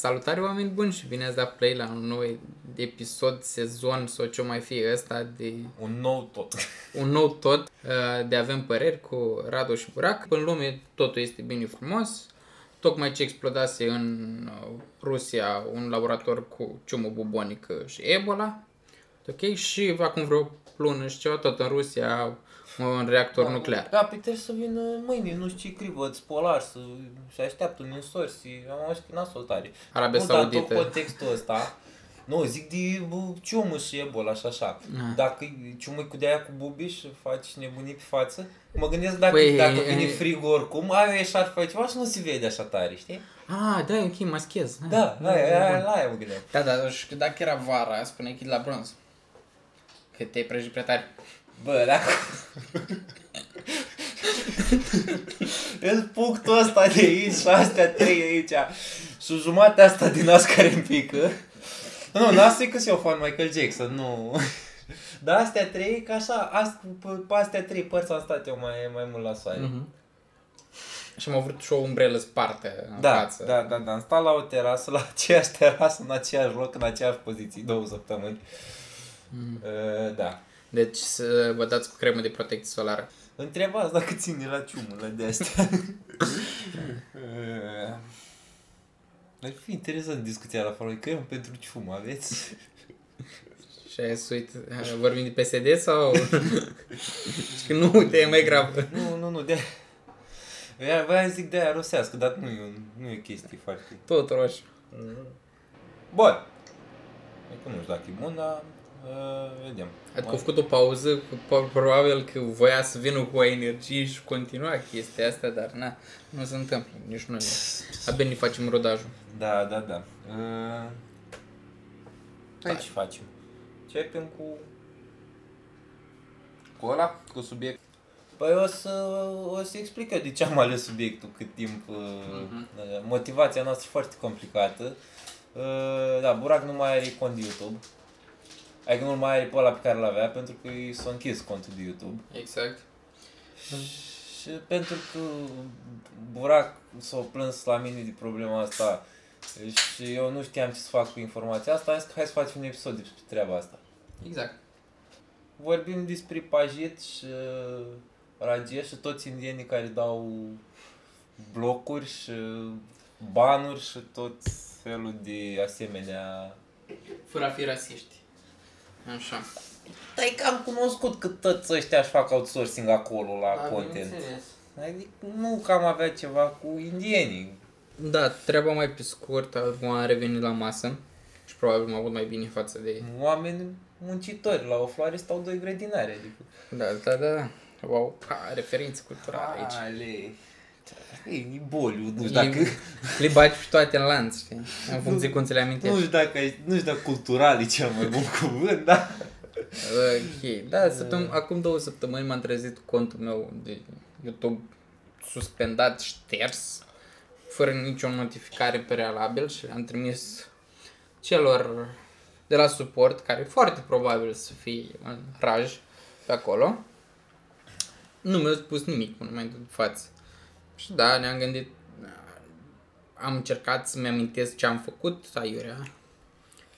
Salutare oameni buni și bine ați dat play la un nou episod, sezon sau ce mai fie ăsta de Un nou tot. un nou tot uh, de Avem Păreri cu Radu și Burac. În lume totul este bine frumos. Tocmai ce explodase în uh, Rusia un laborator cu ciumă bubonică și Ebola. Ok? Și acum vreo lună și ceva tot în Rusia un reactor nuclear. Da, pe trebuie să vină mâine, nu știu ce crivăți polar, să se așteaptă ninsori, și am auzit că nasol tare. Arabia nu, dar tot Saudită. contextul ăsta, nu, zic de bă, ciumă și ebola și așa. Ah. Dacă ciumă cu de-aia cu bubi și faci nebunii pe față, mă gândesc dacă, Păi, dacă e- vine frig oricum, ai o eșarfă ceva și nu se vede așa tare, știi? Ah, da, e ok, maschez. Da, la aia, la aia, la aia mă gândeam. Da, da, și dacă era vara, spuneai că e la bronz. Că te-ai prăjit prea tare. Bă, dacă... Îl punctul ăsta de aici și astea trei aici și jumatea asta din nas care îmi pică. Nu, n-asta e că eu fan Michael Jackson, nu. Dar astea trei, că așa, astea, pe, pe astea trei părți am stat eu mai, mai mult la soare. Mhm. Și am avut și o umbrelă spartă în Da, față. da, da, da, am stat la o terasă, la aceeași terasă, în aceeași loc, în aceeași poziție, două săptămâni. Mm. Uh, da. Deci să vă dați cu cremă de protecție solară. Întrebați dacă ține la ciumurile de astea. Ar fi interesant discuția la falului. Crem pentru ciumă, aveți? Și ai suit, vorbim de PSD sau... Și că nu, te e mai grav. nu, nu, nu, de Voiam voiam să zic de aia rosească, dar nu e, un, nu e o chestie foarte... Tot roșu. Bun. Adică nu știu dacă e bun, dar uh, vedem. Adică a făcut o pauză, po- probabil că voia să vină cu o energie și continua chestia asta, dar na, nu se întâmplă, nici noi. Abia ne facem rodajul. Da, da, da. Uh, hai Hai. ce facem? Începem cu... Cu ăla? Cu subiect? Păi o să, o să explic eu de ce am ales subiectul cât timp... Uh, Mhm. uh, motivația noastră e foarte complicată. Uh, da, Burac nu mai are cont de YouTube. Adică nu mai are pe ăla pe care l-avea pentru că i s-a închis contul de YouTube. Exact. Și pentru că Burac s-a plâns la mine de problema asta și eu nu știam ce să fac cu informația asta, am zis că hai să facem un episod despre treaba asta. Exact. Vorbim despre Pajit și uh, Ragesh și toți indienii care dau blocuri și banuri și tot felul de asemenea... Fără a fi rasiști. Așa. Dar e cam cunoscut că toți ăștia își fac outsourcing acolo la Da, content. bineînțeles. Adică nu cam avea ceva cu indienii. Da, treaba mai pe scurt, acum am revenit la masă și probabil m-am avut mai bine față de... Oameni muncitori, la o floare stau doi grădinari, adică. Da, da, da. Wow, ha, referințe culturale aici. Ale. E, e boliu, nu știu Dacă... dacă... Le bagi pe toate în lanț, știi? În funcție cum ți le Nu amintești. știu dacă, nu știu dacă cultural e cel mai bun cuvânt, da? Ok, da, săptăm- acum două săptămâni m-am trezit cu contul meu de YouTube suspendat, șters, fără nicio notificare prealabil și am trimis celor de la suport, care foarte probabil să fie în raj pe acolo, nu mi-au spus nimic în momentul de față. Și da, ne-am gândit, am încercat să-mi amintesc ce am făcut aiurea,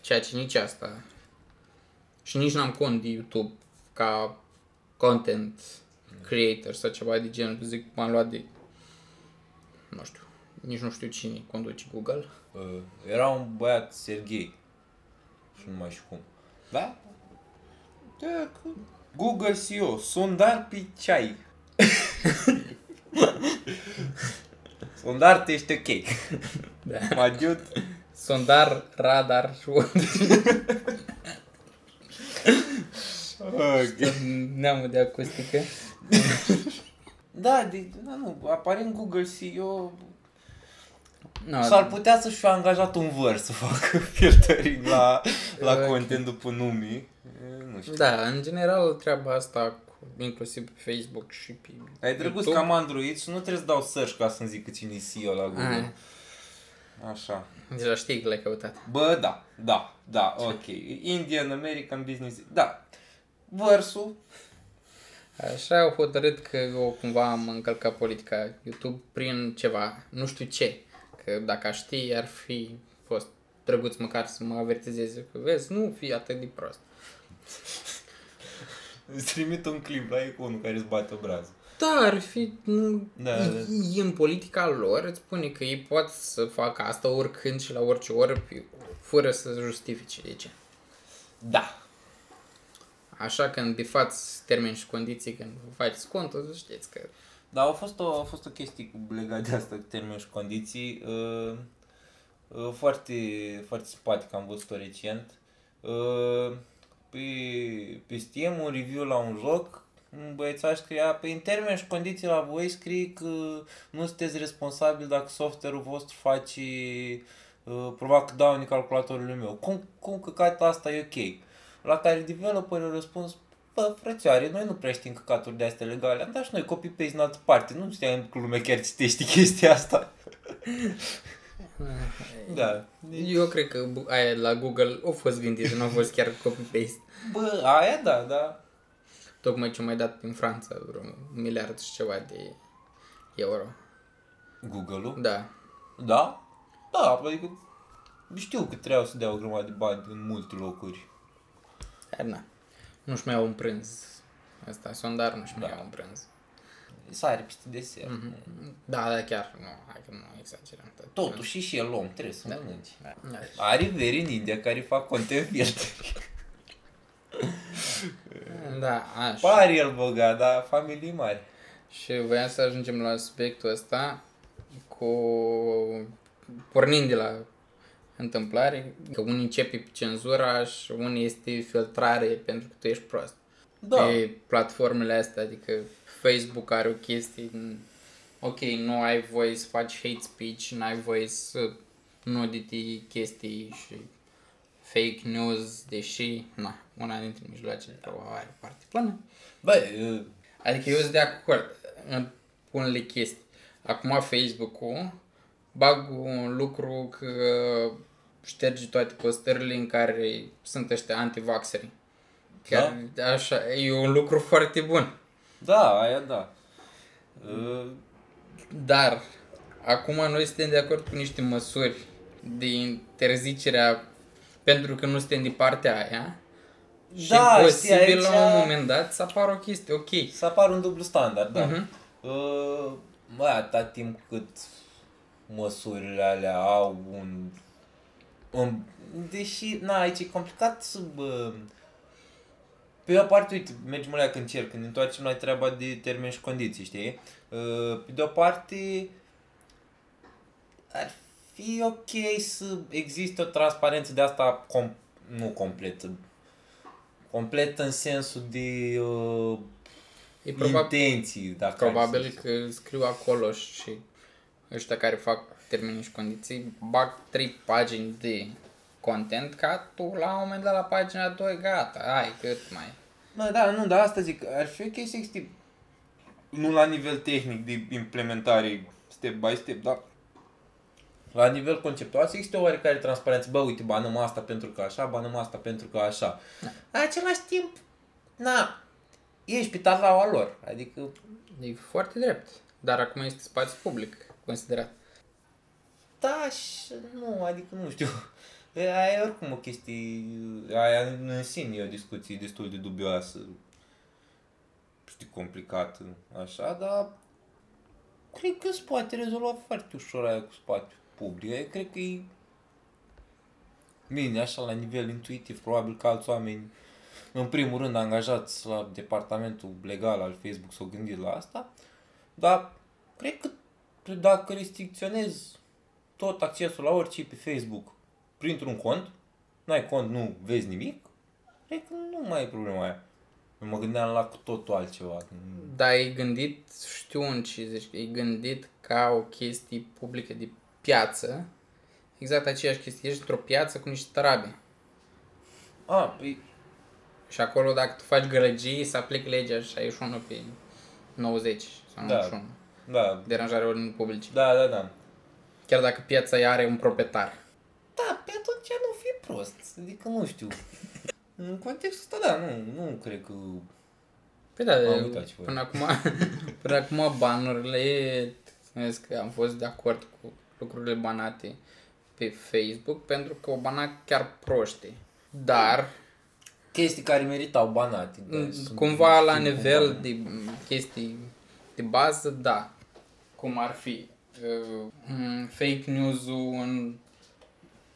ceea ce nici asta și nici n-am cont de YouTube ca content creator sau ceva de genul. Zic, m-am luat de... Nu știu. Nici nu știu cine conduce Google. Uh, era un băiat, Serghei. Și nu mai știu cum. Da? Da, că Google CEO, Sundar Pichai. Sundar, tu ești ok. Da. Mă ajut. Sondar, radar și Ok. neamul de acustică. Da, de, da, nu, aparent Google CEO No, s-ar putea să-și fi angajat un văr să facă filtering la, la Ok. content după numii. E, Nu știu. da, în general treaba asta cu, inclusiv pe Facebook și pe Ai drăguț că am Android și nu trebuie să dau search ca să-mi zic că cine e CEO la Google. Ai, Așa. deja știi că l-ai căutat. Bă, da, da, da, ok. Indian American Business. Da. Versul. Așa au hotărât că eu cumva am încălcat politica YouTube prin ceva, nu știu ce. Că dacă aș ști, ar fi fost drăguț măcar să mă avertizeze că vezi, nu fi atât de prost. Îți trimit un clip la ei cu unul care îți bate obrazul. Da, ar fi... Nu, Da, e, da. e în politica lor, îți spune că ei pot să facă asta oricând și la orice oră, fără să justifice de ce. Da. Așa că în bifați termeni și condiții când vă faceți contul, să știți că Dar a fost o, a fost o chestie cu- legată de asta, cu termeni și condiții. Uh, uh, foarte, foarte simpatic, am văzut-o recent. Uh, pe, pe Steam, un review la un joc, un băiețaș scria, pe în termeni și condiții la voi scrie că nu sunteți responsabil dacă software-ul vostru face, uh, provoacă daune calculatorului meu. Cum, cum căcat asta e ok? La care developerul a răspuns, Bă, frățioare, noi nu prea știm căcaturi de astea legale. Am dat și noi copy-paste în altă parte. Nu știam că lumea chiar citește chestia asta. da. eu cred că bu- aia la Google a fost gândit, nu a fost chiar copy-paste. Bă, aia da, da. Tocmai ce mai dat în Franța vreo un miliard și ceva de euro. Google-ul? Da. Da? Da, adică știu că trebuia să dea o grămadă de bani în multe locuri. Dar na. Nu-și mai iau un prânz. Asta, sondar nu-și mai Da. iau un prânz. Sare peste desert. Mhm. Da, da, chiar. Nu, hai că nu exagerăm. tot. Totuși și el om, trebuie să Da. mănânci. Da. Are veri în India care fac content filteri. Da, așa. Pare el bogat, dar familii mari. Și voiam să ajungem la subiectul ăsta cu pornind de la întâmplare, că unii începe pe cenzura și unii este filtrare pentru că tu ești prost. Da. Pe platformele astea, adică Facebook are o chestie, ok, nu ai voie să faci hate speech, nu ai voie să nudity chestii și fake news, deși, na, una dintre mijloacele probabil are parte plană. Bă, uh, Adică eu sunt de acord în unele chestii. Acum Facebook-ul bag un lucru că șterge toate postările în care sunt ăștia antivaxeri. Chiar așa, e un lucru foarte bun. Da, aia da. Uh, Dar acum noi suntem de acord cu niște măsuri de interzicerea pentru că nu suntem de partea aia. Și Da, e știi, posibil aici- la un moment dat să apară o chestie, ok. Să apară un dublu standard, da. Mhm. Uh, Bă, atâta timp cât măsurile alea au un... un deși, na, aici e complicat să... Bă, pe o parte, uite, mergem la când încerc, când ne întoarcem la treaba de termeni și condiții, știi? Uh, Pe de o parte, ar fi ok să existe o transparență de asta com- nu completă, completă în sensul de uh, E probabil, intenții, dacă Probabil ar fi. că scriu acolo și ăștia care fac termenii și condiții bag trei pagini de content ca tu la un moment dat la pagina 2 gata, ai cât mai. Bă, da, nu, dar asta zic, ar fi ok să existe, nu la nivel tehnic de implementare step by step, dar la nivel conceptual să existe o oarecare transparență. Bă, uite, banăm asta pentru că așa, banăm asta pentru că așa. În același timp, na, ești pe tablaua lor. Adică, E foarte drept. Dar acum este spațiu public considerat. da, și nu, adică nu știu. E, Aia e oricum o chestie, aia în sine e o discuție destul de dubioasă, știi, complicată, așa, dar cred că se poate rezolva foarte ușor aia cu spațiu public. Eu cred că e bine, așa, la nivel intuitiv, probabil că alți oameni, în primul rând, angajați la departamentul legal al Facebook s-au gândit la asta, dar cred că dacă restricționezi tot accesul la orice pe Facebook printr-un cont, n-ai cont, nu vezi nimic, cred că nu mai e problema aia. Eu mă gândeam la cu totul altceva. Dar e gândit, știu în ce zici, e gândit ca o chestie publică de piață. Exact aceeași chestie. Ești într-o piață cu niște tarabe. A, păi, Și acolo dacă tu faci gălăgii, să aplică legea 61 pe 90 sau Da. 91. da, Deranjare ordinii publice. da, da, da. Chiar dacă piața ea are un proprietar. Da, pe atunci nu fi prost. Adică nu știu. În contextul ăsta, da, nu, nu cred că... Păi da, Am uitat ce până acum, până acum banurile, să că am fost de acord cu lucrurile banate. pe Facebook pentru că o bana chiar proști. Dar, Chestii care meritau banate. da, Mm, sunt- cumva la sunt nivel cumva. de chestii de bază, da. Cum ar fi uh, m, fake news-ul în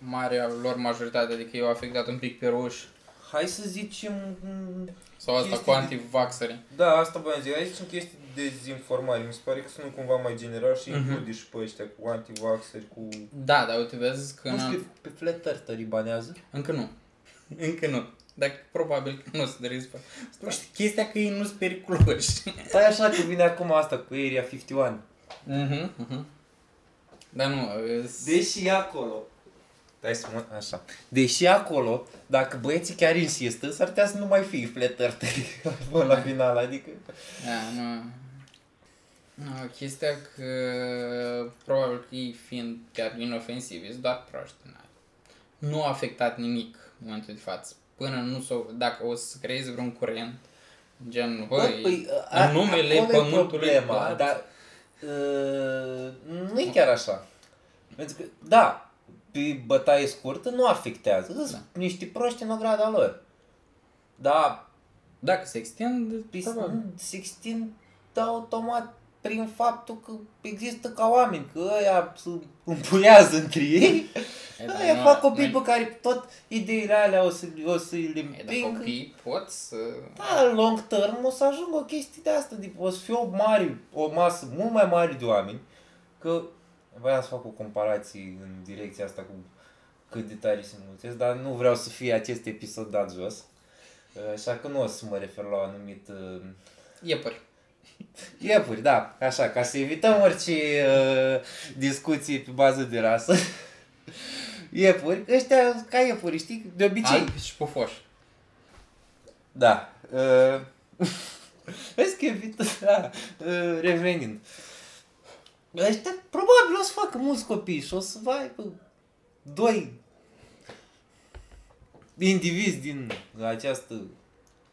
marea lor majoritate, adică eu afectat un pic pe ruși Hai să zicem... mm, sau asta Chestii cu de- antivaxări. Da, asta voiam să zic. Aici sunt chestii de dezinformare. Mi se pare că sunt cumva mai general și Mhm. include și pe ăștia cu antivaxeri, cu... Da, dar uite, vezi că Nu în- știu, pe flat eartheri banează? încă nu. Încă nu. Dar probabil că nu o să doriți pe... Știi, chestia că ei nu sunt periculoși. Stai așa că vine acum asta cu Area 51. Mhm, mhm. Dar nu, îs- Deși acolo... Stai să mă... Așa. Deși acolo, dacă băieții chiar insistă, s-ar putea să nu mai fie flat eartheri până la final, adică... Da, nu. Nu, chestia că probabil că ei fiind chiar inofensivi, sunt doar proști. na. Nu a afectat nimic în momentul de față. Până nu s-o, dacă o să creezi vreun curent, gen, băi, Băi, în numele acolo e pământului problema, plat. dar uh, nu e chiar așa. Pentru că, da, pe bătaie scurtă nu afectează. Sunt Da. niște proști în ograda lor. Dar dacă se extind, pe- probabil. se extind automat prin faptul că există ca oameni, că ăia se împuiază între ei, E, dar ăia nu- fac copii nu- pe care tot ideile alea o să, o să le E, dar împingă. copiii pot să... Da, în long term o să ajungă o chestie de asta, de, o să fie o mare, o masă mult mai mare de oameni, că voiam să fac o comparație în direcția asta cu cât de tare se mulțesc, dar nu vreau să fie acest episod dat jos, așa că nu o să mă refer la un anumit uh, Iepuri. iepuri, da, așa, ca să evităm orice uh, discuții pe bază de rasă. Iepuri, ăștia ca iepuri, știi, de obicei. Albi și pufoși. Da. Uh, vezi că evită, da, uh, revenind. Ăștia probabil o să facă mulți copii și o să aibă doi indivizi din această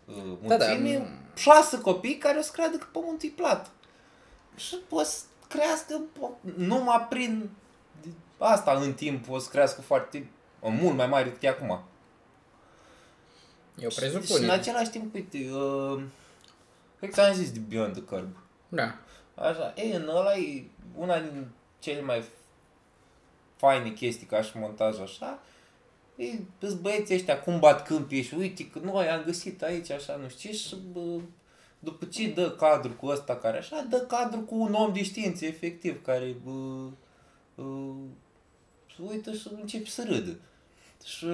uh, Da, da, mulțime, mm. șase copii care o să creadă că pământul e plat. Și o să crească po- numai prin asta în timp o să crească foarte mult mai mare decât e acum. Eu Și în presupun. același timp, uite, uh, cred că ți-am zis de Beyond the Curb. Da. Așa, e, în ăla e una din cele mai faine chestii ca și montaj așa. E, îți băieții ăștia cum bat câmpii și uite că noi am găsit aici așa, nu știu ce, și bă, după ce dă cadru cu ăsta care așa, dă cadru cu un om de știință, efectiv, care bă, uh, se uită și începe să râdă. Și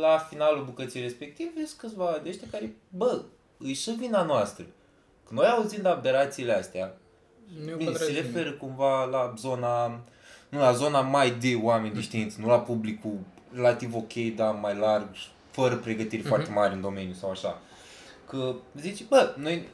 la finalul bucății respectiv vezi câțiva de ăștia care, bă, îi și vina noastră. Că noi auzind aberațiile astea, Nu Bine, se referă cumva la zona, nu la zona mai de oameni de știință, nu la publicul relativ ok, dar mai larg, și fără pregătiri foarte mari în domeniu sau așa. Că zici, bă, noi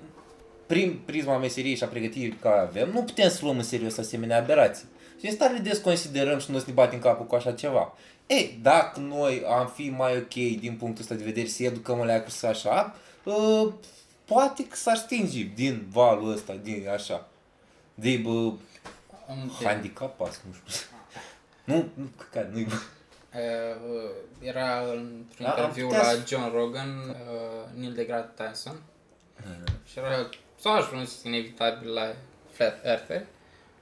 prin prisma meseriei și a pregătirii pe care avem, nu putem să luăm în serios asemenea aberații. Și în stare de desconsiderăm și nu să ne batem capul cu așa ceva. Ei, dacă noi am fi mai ok din punctul ăsta de vedere să educăm alea să așa, uh, poate că s-ar stinge din valul ăsta, din așa. De bă, handicapați, nu știu. Nu, nu, că nu-i bă. Uh, era într-un Da, am interviu putea la să- John Rogan, uh, Neil deGrasse Tyson, și era, s-a ajuns inevitabil la Flat Earther.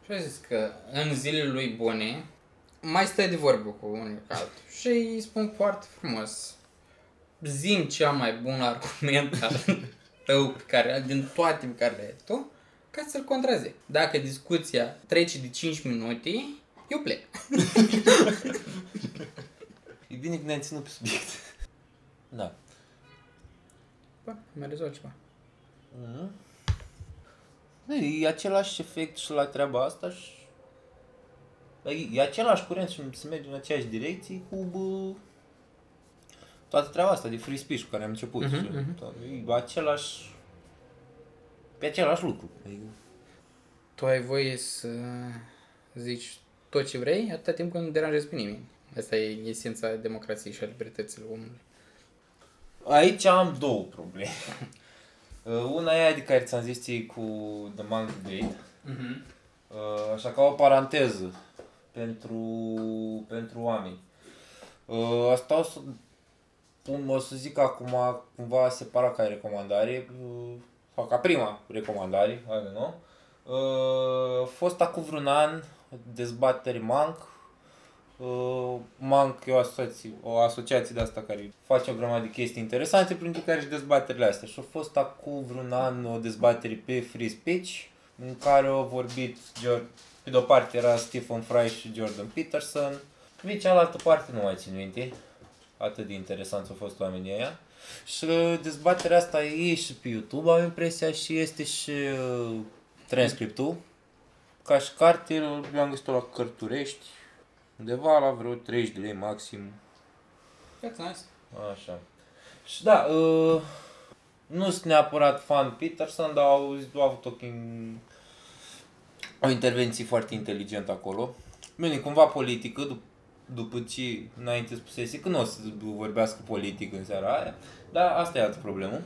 Și a zis că în zilele lui bune mai stă de vorbă cu unul cu altul. Și îi spun foarte frumos zim cea mai bun argument al tău pe care, din toate pe care le ai tu ca să-l contrazic. Dacă discuția trece de 5 minute, eu plec. E bine că ne-am ținut pe subiect. Da. Bă, mai rezolv ceva. Mhm. E același efect și la treaba asta și... E, e același curent și se merge în aceeași direcție cu bă, toată treaba asta de free speech cu care am început. Mhm, Și mhm. to- E același... Pe același lucru. E, Tu ai voie să zici tot ce vrei, atâta timp când nu deranjezi pe nimeni. Asta e esența democrației și a libertăților omului. Aici am două probleme. Uh, Una e aia de care ți-am zis ție cu The Monkey Gate. Mhm. Uh, Așa ca o paranteză. pentru, pentru oameni. Uh, asta o să, pun- o să zic acum cumva separat ca recomandare, uh, sau ca prima recomandare, I don't know. Uh, a fost acum vreun an dezbatere MANC. Uh, MANC e o asociație, o asociație de asta care face o grămadă de chestii interesante, printre care și dezbaterile astea. Și a fost acum vreun an o dezbatere pe free speech, în care au vorbit, George, pe de o parte era Stephen Fry și Jordan Peterson, pe cealaltă parte nu mai țin minte, atât de interesanți au fost oamenii ăia. Și uh, dezbaterea asta e și pe YouTube, am impresia, și este și uh, transcriptul. Ca și carte, l-am găsit la Cărturești, undeva la vreo 30 de lei maxim. That's nice. Așa. Și da, uh, nu sunt neapărat fan Peterson, dar au, au avut o, chin- o intervenție foarte inteligentă acolo. Bine, cumva politică, dup- după ce înainte spusese că nu o să vorbească politic în seara aia, dar asta e altă problemă.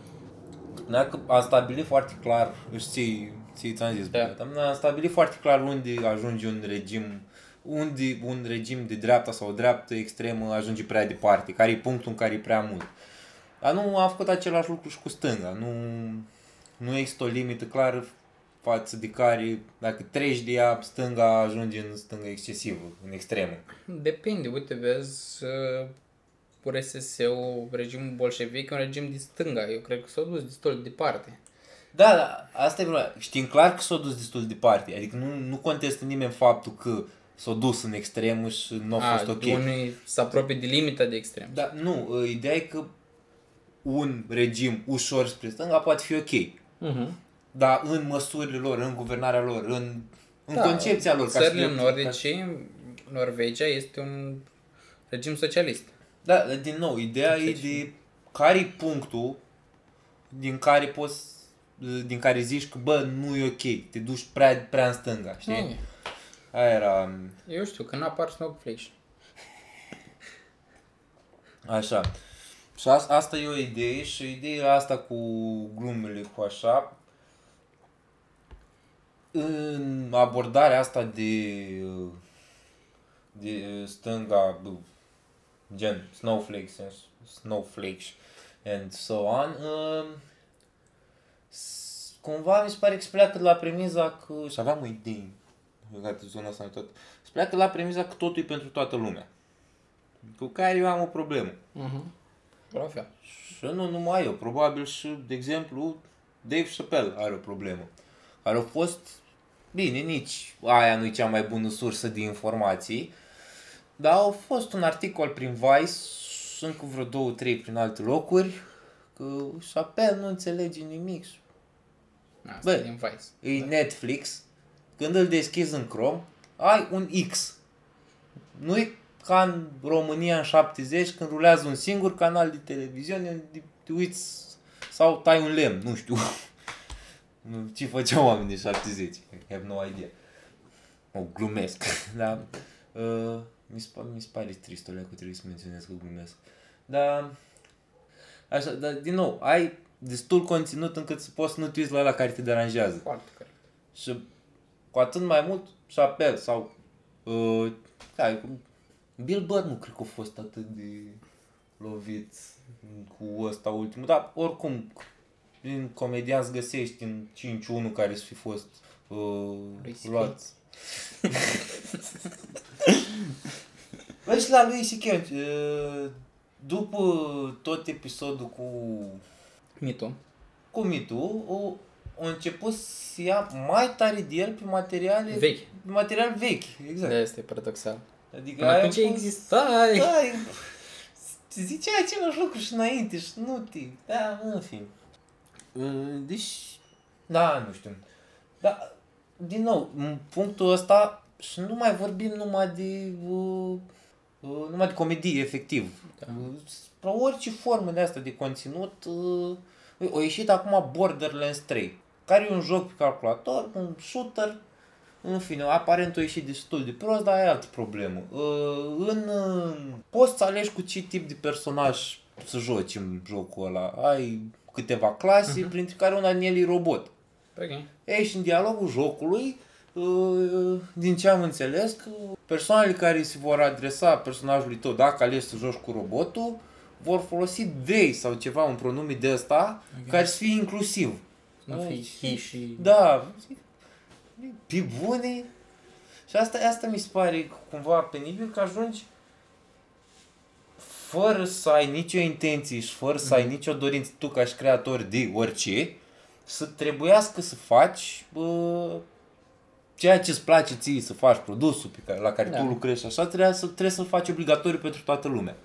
Dacă a stabilit foarte clar, știi, ți ți-am zis, Da. da. am stabilit foarte clar unde ajunge un regim, unde un regim de dreapta sau dreaptă extremă ajunge prea departe, care e punctul în care e prea mult. Dar nu a făcut același lucru și cu stânga. Nu, nu există o limită clară față de care, dacă treci de ea, stânga ajunge în stânga excesivă, în extremă. Depinde, uite, vezi, uh, RSS-ul, regimul bolșevic, e un regim de stânga. Eu cred că s-a dus destul de departe. Da, da, asta e problema. Știm clar că s-a dus destul de departe. Adică nu, nu contestă nimeni faptul că s-a dus în extremă și nu a fost ok. Unii se apropie de limita de extrem. Dar nu, ă, ideea e că un regim ușor spre stânga poate fi ok. Uh-huh. Dar în măsurile lor, în guvernarea lor, în, în Da, concepția lor. ca și Țările drept- nordice, Norvegia este un regim socialist. Da, dar din nou, ideea e de care e punctul din care poți din care zici că, bă, nu e ok, te duci prea, prea în stânga, știi? Nu, Aia era... eu știu, când apar snowflakes. Așa. Și as, asta e o idee și ideea asta cu glumele cu așa în abordarea asta de de stânga bă, gen snowflakes and snowflakes and so on um, s- cumva mi se pare că se pleacă de la premiza că și aveam o idee legată de zona asta și tot se pleacă de la premiza că totul e pentru toată lumea cu care eu am o problemă Uh-huh. La fel. și nu numai eu, probabil și, de exemplu, Dave Chappelle are o problemă. Care a fost, bine, nici aia nu e cea mai bună sursă de informații, dar a fost un articol prin Vice și încă vreo două, trei prin alte locuri, că Chappelle nu înțelege nimic. Asta Bă. e din Vice. E Netflix, când îl deschizi în Chrome, ai un X. nu e ca în România în 70, când rulează un singur canal de televiziune, te- te uiți sau tai un lemn, nu știu. Nu, Ce făceau oamenii de 70? I have no idea. O glumesc, dar uh, mi, se, pa- mi se pare trist, alea că trebuie să menționez că glumesc. Dar, așa, dar din nou, ai destul conținut încât să poți să nu te uiți la ăla care te deranjează. Foarte corect. Și cu atât mai mult și apel sau uh, da, Bill Burr nu cred că a fost atât de lovit cu ăsta ultimul, dar oricum din comedianți găsești în 5-1 care să fi fost uh, Lui C.K. luați. Băi, și la lui C.K. Uh, după tot episodul cu Mitu. cu mitu, o, a început să ia mai tare de el pe materiale Vechi. material vechi, exact. De asta e paradoxal. Adică Până aia atunci a fost- existai. Da, e- zicea același lucru și înainte și nu te... Da, în fin. Uh, Deci, da, nu știu. Dar, din nou, în punctul ăsta și nu mai vorbim numai de uh, uh, numai de comedie, efectiv. Da. Uh, Spre orice formă de asta de conținut, uh, a ieșit acum Borderlands 3, care e un joc pe calculator, un shooter, în fine, aparent a ieșit destul de prost, dar e altă problemă. Uh, În, uh, poți să alegi cu ce tip de personaj să joci în jocul ăla. Ai câteva clase, uh-huh. printre care una din ele e robot. Ok. Ești în dialogul jocului uh, din ce am înțeles, că persoanele care se vor adresa personajului tău, dacă alegi să joci cu robotul, vor folosi they sau ceva, un pronume de ăsta, Ok. care să fie inclusiv. Nu fi he și... Da, pe bune. Și asta, asta mi se pare cumva penibil că ajungi fără să ai nicio intenție și fără să ai nicio dorință tu ca și creator de orice, să trebuiască să faci bă, ceea ce îți place ție să faci, produsul pe care, la care Da. tu lucrezi și așa, trebuie, să, trebuie să-l faci obligatoriu pentru toată lumea.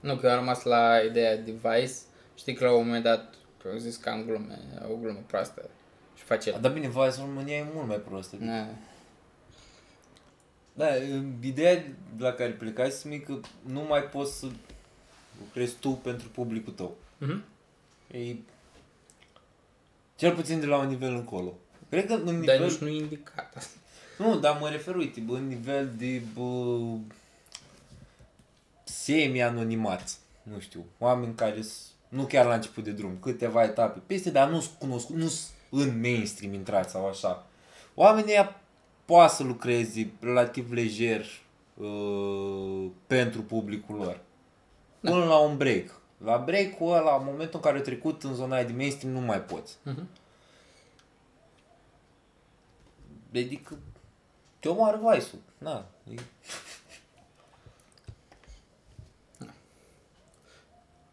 Nu, că eu am rămas la ideea device. Știi că la un moment dat au zis că am glume, o glumă proastă. Și face el. Dar bine, Vice în România e mult mai prostă. Na. Da, ideea la care plecai că nu mai poți să lucrezi tu pentru publicul tău. Mhm. E cel puțin de la un nivel încolo. Cred că în Dar nivel... nici nu e indicat asta. Nu, dar mă refer, uite, bă, în nivel de bă, semi-anonimați. Nu știu, oameni care s- nu chiar la început de drum, câteva etape peste, dar nu sunt cunoscut, nu sunt în mainstream intrați sau așa. Oamenii ăia poate să lucreze relativ lejer uh, pentru publicul lor. Până la un break. La break-ul ăla, în momentul în care ai trecut în zona aia de mainstream, nu mai poți. Mhm. Adică te omoară Vice-ul. Na, e...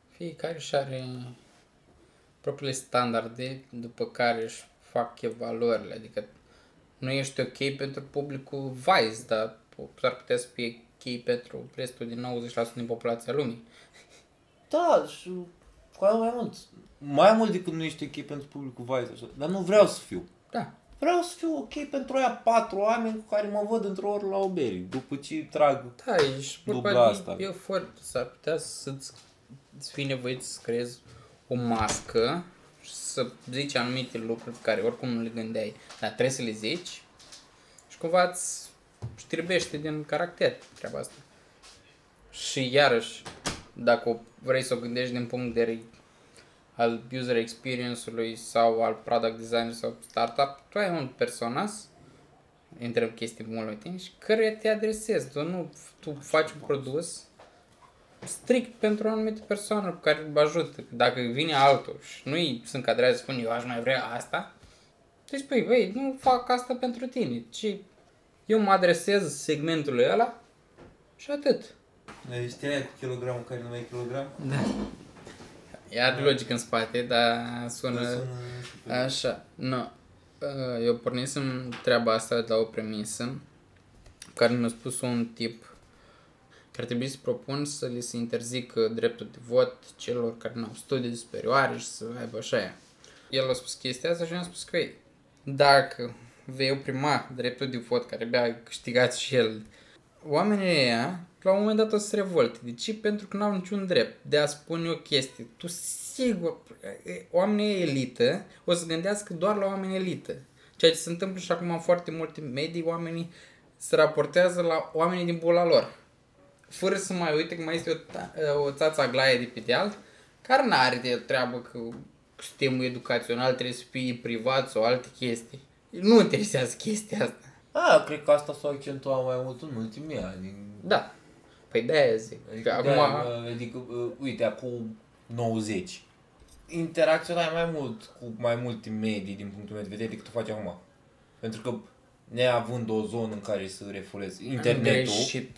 Fiecare și are propriile standarde după care își fac evaluările. Adică nu ești ok pentru publicul Vice, dar s-ar putea să fie ok pentru restul din 90% din populația lumii. Da, și cu aia mai mult. Mai mult decât nu ești ok pentru publicul Vice, așa. Dar nu vreau să fiu. Da. Vreau să fiu ok pentru aia patru oameni cu care mă văd într-o oră la o beri. După ce trag Da, ești Dubla vorba asta. de efort. S-ar putea să-ți să fii nevoit să creezi o mască și să zici anumite lucruri pe care oricum nu le gândeai, dar trebuie să le zici și cumva îți știrbește din caracter treaba asta. Și iarăși, dacă o vrei să o gândești din punct de vedere al user experience-ului sau al product design sau startup, tu ai un personas intrăm chestii mult mai tine și căruia te adresezi. Tu nu tu faci un produs strict pentru o anumită persoană pe care îl ajută. Dacă vine altul și nu-i se încadrează, spune eu aș mai vrea asta, tu îi spui, băi, nu fac asta pentru tine, ci eu mă adresez segmentului ăla și atât. Știi aia cu kilogramul care nu mai e kilogram? Da. E are logică în spate, dar sună... Așa, nu. Uh, Eu pornisem treaba asta de la o premisă care mi-a spus un tip că ar trebui să propun să li se interzică dreptul de vot celor care nu au studii superioare și să aibă așa ea. El a spus chestia asta și mi-a spus că ei, dacă vei oprima dreptul de vot care abia a câștigat și el, oamenii ăia la un moment dat o să se revolte. De ce? Pentru că n-au niciun drept de a spune o chestie. Tu sigur, oamenii elită o să gândească doar la oameni elită. Ceea ce se întâmplă și acum în foarte multe medii, oamenii se raportează la oamenii din bula lor. Fără să mai uite că mai este o, ta- o țață aglaie de pe deal, care n-are de treabă că sistemul educațional trebuie să fie privat sau alte chestii. Nu interesează chestia asta. A, cred că asta s-a accentuat mai mult în ultimii ani. Da. Păi de-aia zic. Adică, Că de-aia, acum... adică, uh, uite, acum 90. Interacționai mai mult cu mai multe medii din punctul meu de vedere decât tu faci acum. Pentru că neavând o zonă în care să refulezi Am internetul, greșit.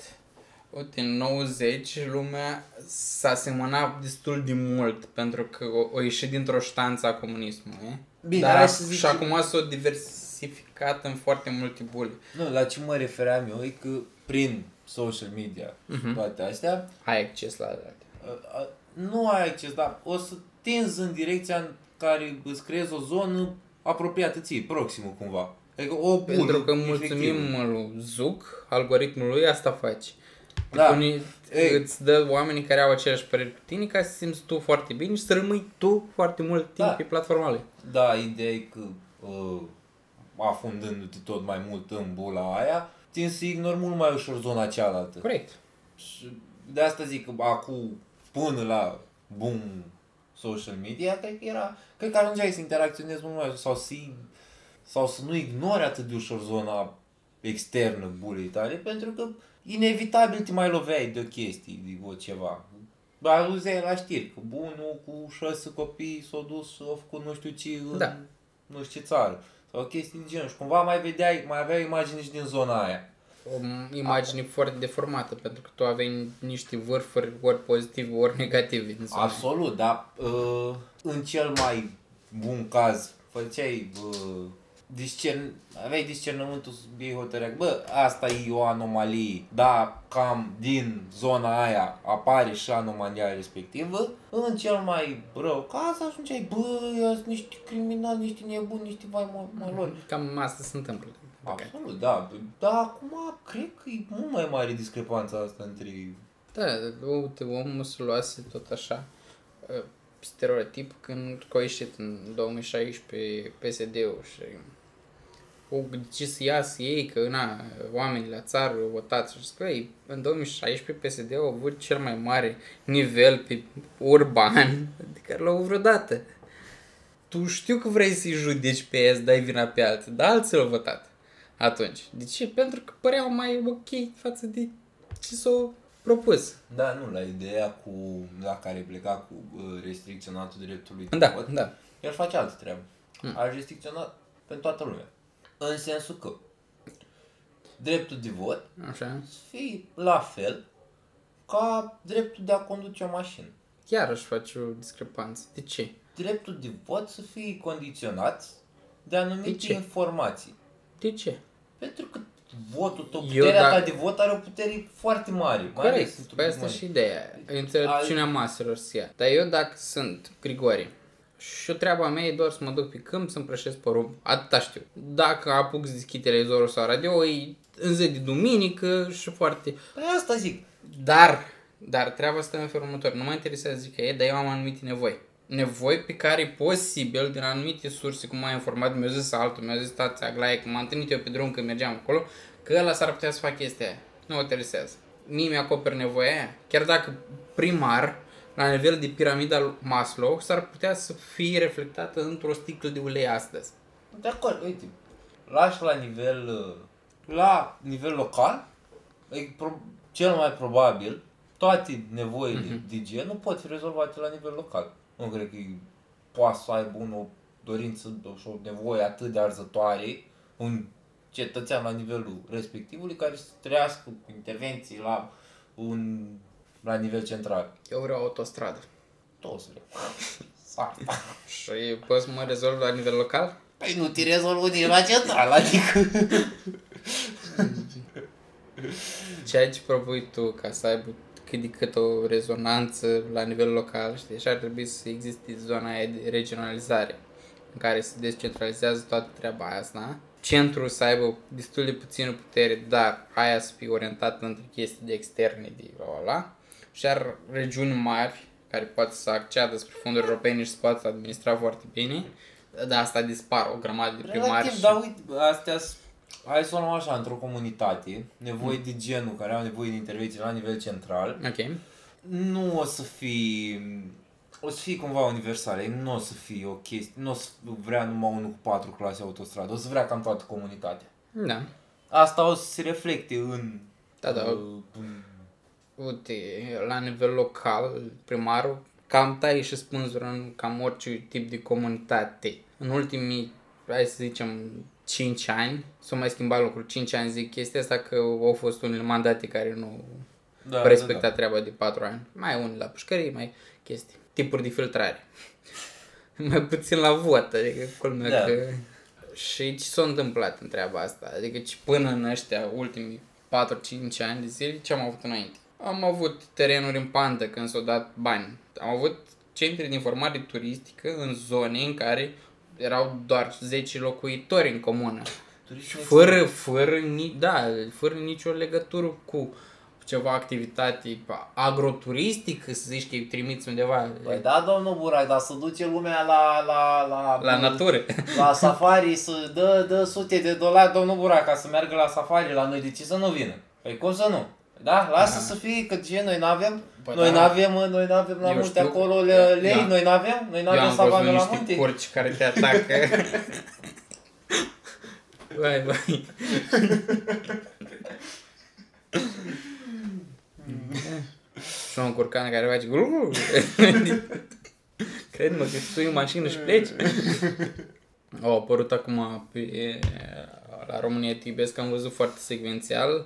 Uite, în 90 lumea s-a semănat destul de mult pentru că o, o ieșit dintr-o ștanță a comunismului. Bine, Dar hai să zic și că- acum s-a diversificat în foarte multe bule. nu, la ce mă refeream eu e că prin social media și Mhm. toate astea, Ai acces la date. a- a- nu ai acces, dar o să tinzi în direcția în care îți creezi o zonă apropiată ție, proximă cumva. Adică o bulă, Pentru că efectiv. mulțumim lui Zuc, algoritmul lui asta faci. Da. Pune, Ei. îți dă oamenii care au aceleași păreri cu tine ca să simți tu foarte bine și să rămâi tu foarte mult timp Da. pe platforma lui. Da, ideea e că uh, afundându-te tot mai mult în bula aia, tin să ignori mult mai ușor zona cealaltă. Corect. Și de asta zic că acum, până la boom social media, cred că era, cred că ajungeai să interacționezi mult mai ușor sau să sau să nu ignori atât de ușor zona externă bulei tale, pentru că inevitabil te mai loveai de o chestie, de o ceva. Auzeai la știri că bunul cu șase copii s-a dus, s-a făcut nu știu ce în Da. nu știu ce țară. Sau chestii de genul. Și cumva mai vedeai, mai aveai imagini și din zona aia. O imagine foarte deformată, pentru că tu aveai niște vârfuri ori pozitive, ori negative. În zona. Absolut, dar uh, în cel mai bun caz făceai uh, discern, aveai discernământul să iei hotărârea, bă, asta e o anomalie, dar cam din zona aia apare și anomalia respectivă, în cel mai rău caz ajungeai, bă, ăia sunt niște criminali, niște nebuni, niște vai mă- mălori. Cam asta se întâmplă. din păcate. Absolut, da. Dar acum cred că e mult mai mare discrepanța asta între... Da, uite, omul se luase tot așa uh, stereotip când a ieșit în 2016 PSD-ul și o ce să iasă ei, că na, oamenii la țară au votat și zic, "Băi, în 2016 PSD-ul a avut cel mai mare nivel pe urban de care l-au avut vreodată. Tu știu că vrei să-i judeci pe ei, să dai vina pe alții, dar alții l-au votat atunci. De ce? Pentru că păreau mai ok față de ce s-au propus. Da, nu, la ideea cu, la care pleca cu uh, restricționatul dreptului de Da, vot, da. el face altă treabă. Hmm. A restricționat pentru toată lumea. În sensul că dreptul de vot Așa. să fie la fel ca dreptul de a conduce o mașină. Iarăși faci o discrepanță. De ce? Dreptul de vot să fie condiționat de anumite De ce? informații. De ce? Pentru că votul tău, Eu puterea dacă- ta de vot are o putere foarte mare. mai ales Corect. într-un Păi asta moment. și ideea. Înțelepciunea maselor să ia. Dar eu dacă sunt Grigori și o treaba mea e doar să mă duc pe câmp să împrășesc porumb. Atâta știu. Dacă apuc să deschid televizorul sau radio, e în zi de duminică și foarte... Păi asta zic. Dar, dar treaba asta în felul următor. Nu mă interesează zic că e, dar eu am anumite nevoi. Nevoi pe care e posibil, din anumite surse, cum m-a informat, mi-a zis altul, mi-a zis tața Aglaie, că m-am întâlnit eu pe drum când mergeam acolo, că ăla s-ar putea să facă chestia aia. Nu mă interesează. Mie mi-acoperă nevoia aia. Chiar dacă primar, la nivel de piramida lui Maslow, s-ar putea să fie reflectată într-o sticlă de ulei astăzi. De acord, uite, lași la nivel, uh, la nivel local, e pro- cel mai probabil, toate nevoile Mhm. de gen nu pot fi rezolvate la nivel local. Nu cred că e- poate să aibă unul o dorință și o nevoie atât de arzătoare, un cetățean la nivelul respectivului care să trăiască cu intervenții la un la nivel central. Eu vreau autostradă. Toți le. Asta. Și poți să mă rezolv la nivel local? Păi nu te rezolvă nici la central, adică... ceea ce propui tu ca să aibă cât de cât o rezonanță la nivel local, știi, și ar trebui să existe zona aia de regionalizare în care se descentralizează toată treaba asta. Centrul să aibă destul de puțină putere, dar aia să fie orientată între chestii de externe de ăla. Și ar regiuni mari care poate să acceadă spre fonduri europene și să poată administra foarte bine. Dar asta dispar o grămadă de primari. Relativ, și- dar uite, astea s- hai să o luăm așa, într-o comunitate, nevoi de genul care au nevoie de intervenție la nivel central, Ok. nu o să fie, o să fie cumva universale, nu o să fie o chestie, nu o să vrea numai unul cu patru clase autostradă, o să vrea cam toată comunitatea. Da. Asta o să se reflecte în... Da, da. uh, în Uite, la nivel local, primarul cam taie și spânzură în cam orice tip de comunitate. În ultimii, hai să zicem, 5 ani, s-au mai schimbat lucruri. 5 ani zic chestia asta că au fost unele mandate care nu da, au respectat treaba de 4 ani. Mai unii la pușcării, mai chestii. Tipuri de filtrare. mai puțin la vot, adică culmea Da. că... Și ce s-a întâmplat în treaba asta? Adică ce până în ăștia ultimii 4-5 ani de zile, ce am avut înainte? Am avut terenuri în pandă când s-au dat bani. Am avut centre de informare turistică în zone în care erau doar 10 locuitori în comună. Turism Fără, fără, ni, da, fără nicio legătură cu ceva activitate agroturistică, să zici că îi trimiți undeva Păi da, domnul Burai, dar să duce lumea la... La, la, la natură. la safari să dă, dă sute de dolari domnul Burai ca să meargă la safari la noi, de ce să nu vină? Păi cum să nu? Da? Lasă să fie, că ce, noi n-avem, Bă, noi da. n-avem, mă, noi n-avem la Eu munte știu. acolo le, Eu- lei, eu- noi n-avem, noi Eu n-avem am savană văzut la niște munte. curci care te atacă. Vai, vai. și un curcan care face glu Cred-mă că sui în mașină și pleci. Au apărut acum pe, la România Tibesc, am văzut foarte secvențial.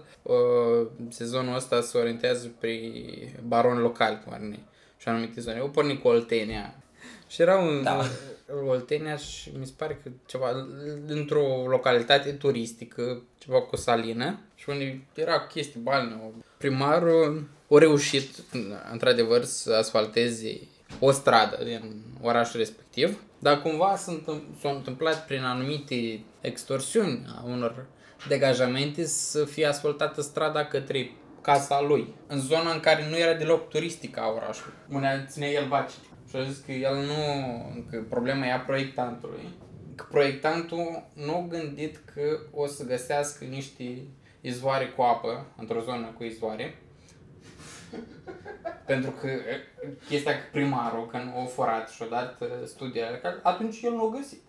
Sezonul ăsta se orientează pe baroni locali, cum ar și anumite zone. Eu porni cu Oltenia. Și era un da. Oltenia și mi se pare că ceva într-o localitate turistică, ceva cu o salină și unde era chestii balne. Primarul a reușit, într-adevăr, să asfalteze o stradă din orașul respectiv, dar cumva s-a întâmplat prin anumite extorsiuni a unor degajamente să fie asfaltată strada către casa lui, în zona în care nu era deloc turistică a orașului, unde ține el vaci. Și a zis că el nu, că problema e a proiectantului. Că proiectantul nu a gândit că o să găsească niște izvoare cu apă, într-o zonă cu izvoare, pentru că chestia că primarul, când o furat și-o dat studiile, atunci el nu o găsit.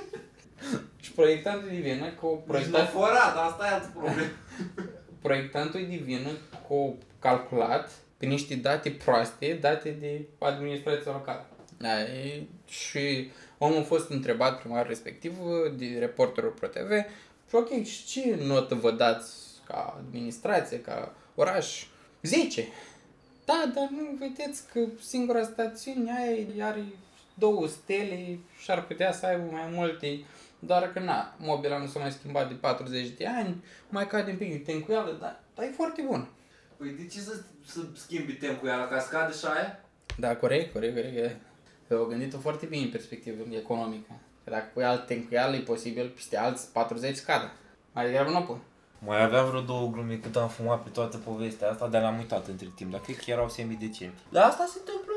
și proiectantul divină cu proiectat... Deci furat, asta e altă problemă. proiectantul divină cu calculat pe niște date proaste, date de administrația locală. Da, e, și omul a fost întrebat primarul respectiv de reporterul ProTV și ok, și ce notă vă dați ca administrație, ca oraș? 10. Da, dar nu vedeți că singura stațiune aia are două stele și ar putea să aibă mai multe, doar că na, mobila nu s-a mai schimbat de 40 de ani, mai cade un pic de tencuială, dar, dar e foarte bun. Păi de ce să, să schimbi tencuiala, ca scade și aia? Da, corect, corect, corect. Au gândit-o foarte bine în perspectivă economică. Că dacă pui alt tencuială, e posibil peste alți 40 scadă. Mai degrabă nu pui. Mai aveam vreo două glume cât am fumat pe toată povestea asta, dar l-am uitat între timp, dar cred că erau semi-decenti. Dar asta se întâmplă...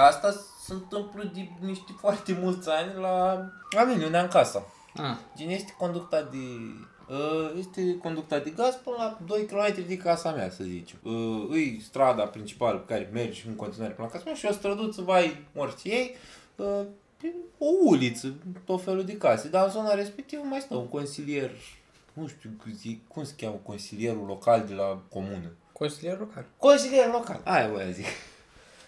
Asta se întâmplă de niște foarte mulți ani la, la mine, unde am casa. Ah. Gen este conducta de... Uh, este conducta de gaz până la 2 km de casa mea, să zicem. Uh, îi strada principală pe care mergi în continuare până la casa mea și o străduță vai morți ei, uh, o uliță, tot felul de case. Dar în zona respectivă mai stă un consilier nu știu zic, cum se cheamă consilierul local de la comună? Consilier local. Consilier local, aia voia zic.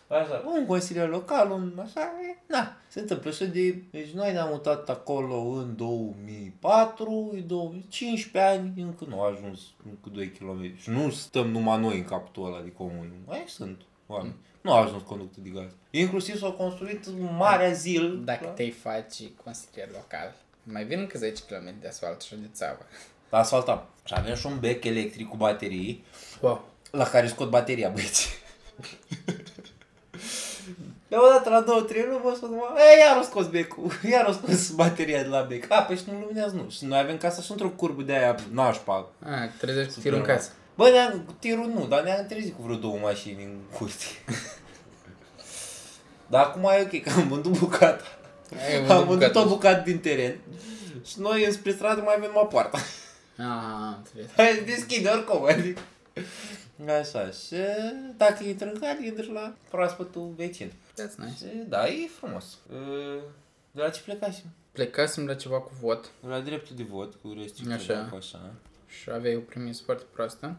Așa, un consilier local, un așa, e, na, se întâmplă și de... Deci noi ne-am mutat acolo în 2004, în 2015 ani, încă nu a ajuns încă 2 km. Și nu stăm numai noi în capul ăla de comun. Mai sunt oameni. Nu a ajuns conductă de gaz. Inclusiv s-au construit Marea Zil. Dacă te faci consilier local, mai vin încă 10 km de asfalt și de țavă la asfaltam. Și avem și un bec electric cu baterii, wow. la care scot bateria, băieți. De o dată la două, trei luni, vă spun, e, iar o scos becul, iar o scos bateria de la bec. A, păi și nu luminează, nu. Și noi avem casa și într-o curbă de aia nașpa. A, trezești cu tirul în casă. Bă, ne-am, cu tirul nu, dar ne-am trezit cu vreo două mașini în curte. dar acum e ok, că am vândut bucata. Am vândut o bucată din teren. Și noi înspre stradă mai avem o poartă. Ah, înțeles. Hai, deschide oricum, adică. Așa, și dacă intră în care, intri la proaspătul vecin. That's nice. Și, da, e frumos. De la ce plecasem? Plecasem la ceva cu vot. La dreptul de vot, cu restricții. Așa. așa. Și aveai o premis foarte proastă.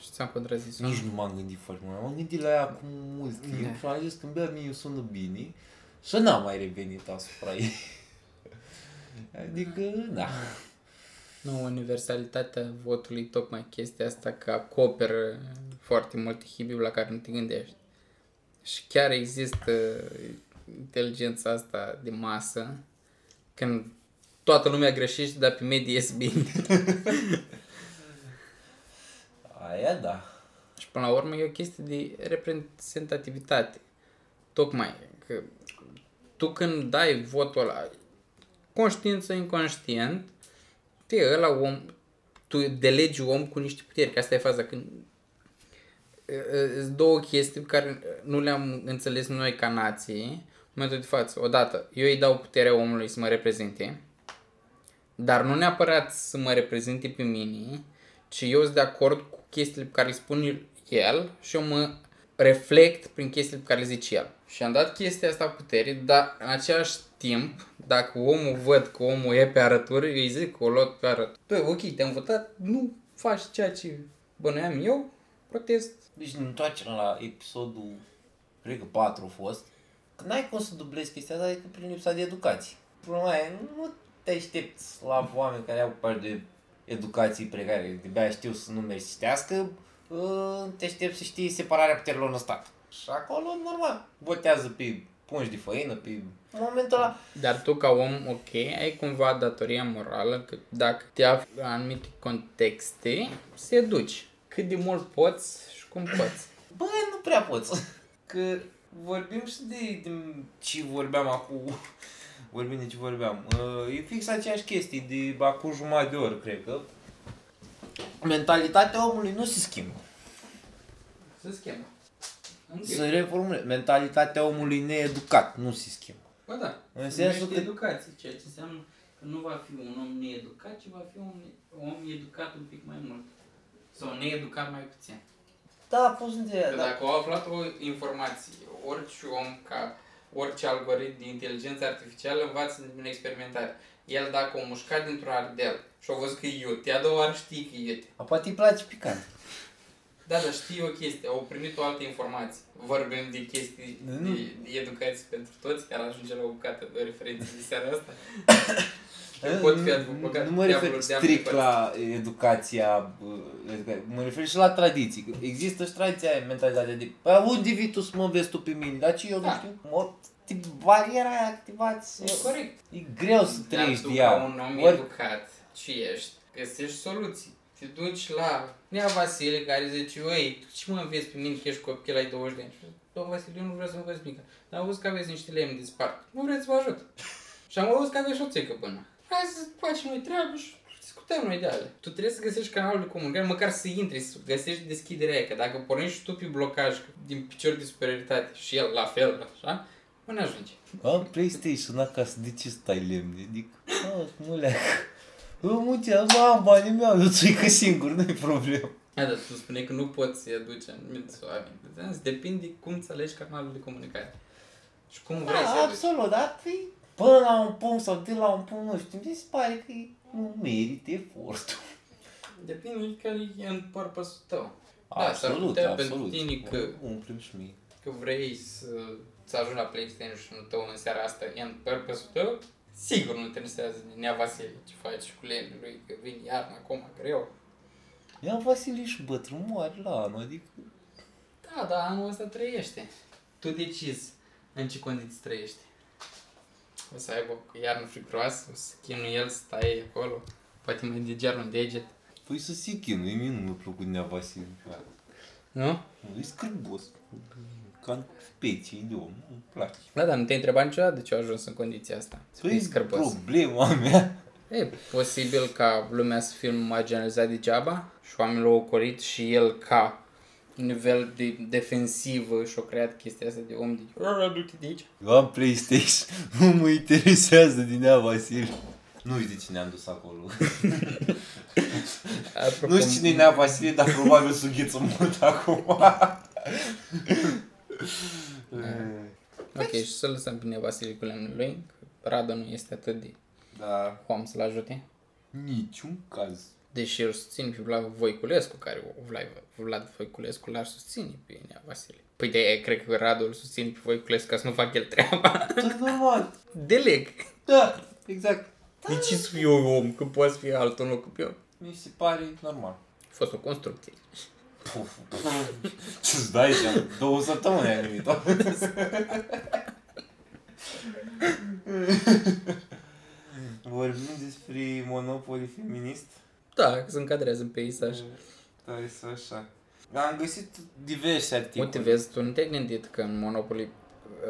Și ți-am contrazis Nici nu m-am gândit foarte mult. M-am gândit la ea acum mult timp da. și am zis că mie sună bine și n-am mai revenit asupra ei. adică, da. Nu, universalitatea votului, tocmai chestia asta că acoperă foarte multe hibiu la care nu te gândești. Și chiar există inteligența asta de masă când toată lumea greșește, dar pe medie ies bine. Aia da. Și până la urmă e o chestie de reprezentativitate. Tocmai că tu când dai votul ăla, conștiință inconștient, te ăla om, tu delegi om cu niște puteri, că asta e faza când sunt două chestii pe care nu le-am înțeles noi ca nație în momentul de față. Odată, eu îi dau puterea omului să mă reprezinte, dar nu neapărat să mă reprezinte pe mine, ci eu sunt de acord cu chestiile pe care îi spun el și eu mă reflect prin chestiile pe care le zice el. Și am dat chestia asta puterii, dar în același timp, dacă omul văd că omul e pe arături, îi zic că o luat pe arături. Băi, ok, te-am votat, nu faci ceea ce bănuiam eu, protest. Deci ne întoarcem la episodul, cred că 4 a fost, că n-ai cum să dublezi chestia asta decât prin lipsa de educație. Problema e, nu te aștepți la oameni care au parte de educații precare, de bea știu să nu mergi să citească, ă, te aștepți să știi separarea puterilor în stat. Și acolo, normal, votează pe pungi de făină, pe în momentul ăla. Dar tu ca om, ok, ai cumva datoria morală că dacă te afli în anumite contexte, să duci. Cât de mult poți și cum poți. Bă, nu prea poți. Că vorbim și de, de ce vorbeam acum, vorbim de ce vorbeam. Uh, E fix aceeași chestie de acum jumătate de oră, cred că. Mentalitatea omului nu se schimbă. Se schimbă. Să reformulez. Mentalitatea omului needucat nu se schimbă. Bă, da. În sensul că- educație, ceea ce înseamnă că nu va fi un om needucat, ci va fi un om educat un pic mai mult. Sau needucat mai puțin. Da, poți înțelege. Că Da. dacă au aflat o informație, orice om ca orice algoritm de inteligență artificială învață din experimentare. El dacă o mușcat dintr-un ardel și a văzut că e iute, a doua oară știi că e iute. A, poate îi place picant. Da, dar știi o chestie, au primit o altă informație. Vorbim de chestii Nu. de, de educație pentru toți, care ajunge la o bucată de referințe de seara asta. Eu pot fi advocat. Nu mă refer diavolul de strict ambele la educația, bă, educa- mă refer și la tradiții. Că Există și tradiția aia, mentalitatea de, bă, unde vii tu să mă vezi tu pe mine? Dar ce eu nu Da. știu? Mă, te- bariera aia activați. E corect. E greu să Dar trăiești tu de ca ea. un om Ori- educat, ce ești, găsești soluții. Te duci la Nea Vasile care zice, oi, tu ce mă vezi pe mine că ești copil, ai 20 de ani? Și zic, Domnul Vasile, eu nu vreau să mă vezi mică. Dar am văzut că aveți niște lemni de spart. Nu vreți să vă ajut. și am văzut că aveți și o țecă până. Hai să facem noi treabă și discutăm noi de ale. Tu trebuie să găsești canalul de comunicare, măcar să intri, să găsești deschiderea aia, că dacă pornești și tu pe blocaj din picior de superioritate și el la fel, așa, nu ne ajunge. Am PlayStation acasă, de ce stai lemne? Adică, ah, muleacă. Îmi munceam, am banii mei, eu țuică singur, nu-i problemă. Da, dar tu spune că nu poți să-i aduci anumite oameni. Îți depinde cum îți alegi canalul de comunicare. Și cum vrei să Da, aduci. absolut, dar păi, până la un punct sau de la un punct, nu știu, mi se pare că nu merită efortul. Depinde care e în purpose tău. Da, s-ar absolut, putea absolut. pentru tine că, Umplem și mie. că vrei să, să ajungi la PlayStation-ul tău în seara asta, e în purpose tău, sigur nu te interesează de Nea Vasile ce faci cu lemnul lui, că vine iarna acum greu. Ia Vasile și bătrân moare la anul, adică... Da, da, anul ăsta trăiește. Tu decizi în ce condiții trăiești. O să aibă o iarnă friguroasă, o să chinuie el să stai acolo, poate mai degear un deget. Păi să se chinuie, mie nu mi-a plăcut Nea Vasile. Nu? E scârbos. Ca specie de om, nu-mi place. Da, dar nu te-ai întrebat niciodată de ce a ajuns în condiția asta. Să fii Păi, scârbos. problema mea. E posibil ca lumea să fie marginalizat degeaba și oamenii l-au ocolit și el ca nivel de defensivă și-a creat chestia asta de om de "Ră, du-te de aici. Eu am PlayStation, nu mă interesează din Nea Vasile. Nu știu de cine am dus acolo. Apropo, Nu știu cine e Nea Vasile, dar probabil sughiță mult acum. Ok, și să lăsăm pe Nea Vasile cu lemnul lui, că Radu nu este atât de Da. om să-l ajute. Niciun caz. Deși îl susține pe Vlad Voiculescu, care o Vlad, Vlad Voiculescu l-ar susține pe Nea Vasile. Păi de aia cred că Radu îl susține pe Voiculescu ca să nu facă el treaba. Tot normal. Deleg. Da, exact. De ce să fiu eu om, că poți fi altul în locul pe eu? Mi se pare normal. A fost o construcție. Puf, puf. Ce-ți dai seama? Două săptămâni ai numit Vorbim despre monopoli feminist. Da, că se încadrează în peisaj. Da, este așa. Am găsit diverse articole. Uite, vezi, tu nu te-ai gândit că în Monopoly uh,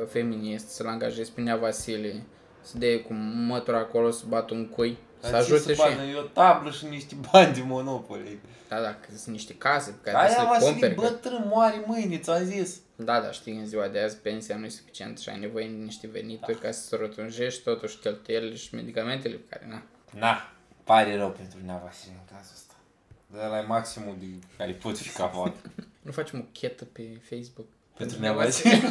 feminist să-l angajezi pe Nea Vasile, să dea cu mătura acolo, să bată un cui, să Dar ce ajute să și... bată? E o tablă și niște bani de monopoli. Da, da, că sunt niște case pe care Aia să le Vasile cumperi. că- bătrân moare mâine, ți-am zis. Da, da, știi, în ziua de azi pensia nu e suficientă și ai nevoie de niște venituri ca să se rotunjești totuși cheltuielile și medicamentele pe care, na. Na, pare rău pentru Nea Vasile în cazul ăsta. Dar ăla e maximul de care pot fi capat. Nu facem o chetă pe Facebook? Pentru Nea Vasile?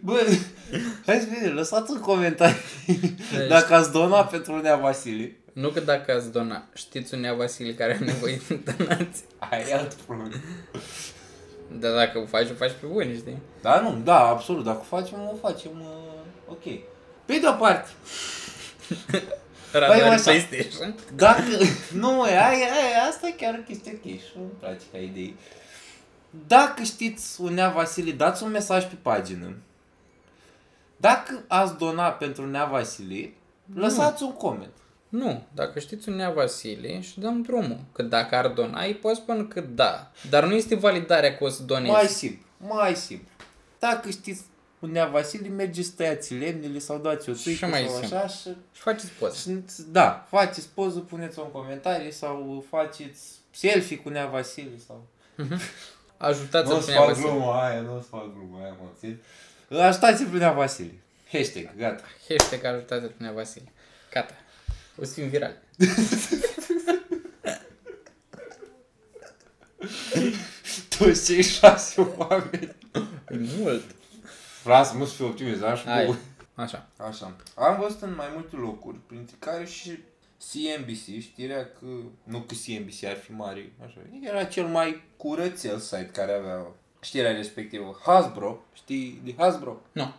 Bă, hai să vedem, lăsați în comentarii Deci- dacă ați donat pentru Nea Vasile. Nu că dacă ați dona, știți un Nea Vasile care are nevoie de donații. Aia e alt problem. Dar dacă o faci, o faci pe bune, știi? Da, nu, da, absolut. Dacă o facem, o facem, uh, ok. Pe de-o parte, Radu Păi, are așa. PlayStation. dacă... nu, mă, aia, aia, asta e chiar o chestie ok și îmi place ca idee. Dacă știți un Nea Vasile, dați un mesaj pe pagină. Dacă ați donat pentru Nea Vasile, lăsați un coment. Nu, dacă știți un Nea Vasile și dăm drumul. Că dacă ar dona, îi poți spune că da. Dar nu este validarea că o să donezi. Mai simplu, mai simplu. Dacă știți un Nea Vasile, mergeți tăiați lemnele sau dați o Și țuică mai sau simplu. așa și Și faceți poze. Sunt- Da, faceți poză, puneți-o în comentarii sau faceți selfie cu Nea Vasile sau... Ajutați-l Nu-ți pe Nea fac Vasile. gluma aia, nu-ți fac gluma aia, mă țin. Ajutați-l pe Nea Vasile. Hashtag, gata. Hashtag ajutați-l pe Nea Vasile. Gata. O să fim virali. Toți cei șase oameni. E mult. Frate, mă să fiu optimist, da? Și Hai. bun. Așa. Așa. Am văzut în mai multe locuri, printre care și CNBC, știrea că, nu că CNBC ar fi mare, așa, era cel mai curățel site care avea știrea respectivă. Hasbro, știi de Hasbro? Nu.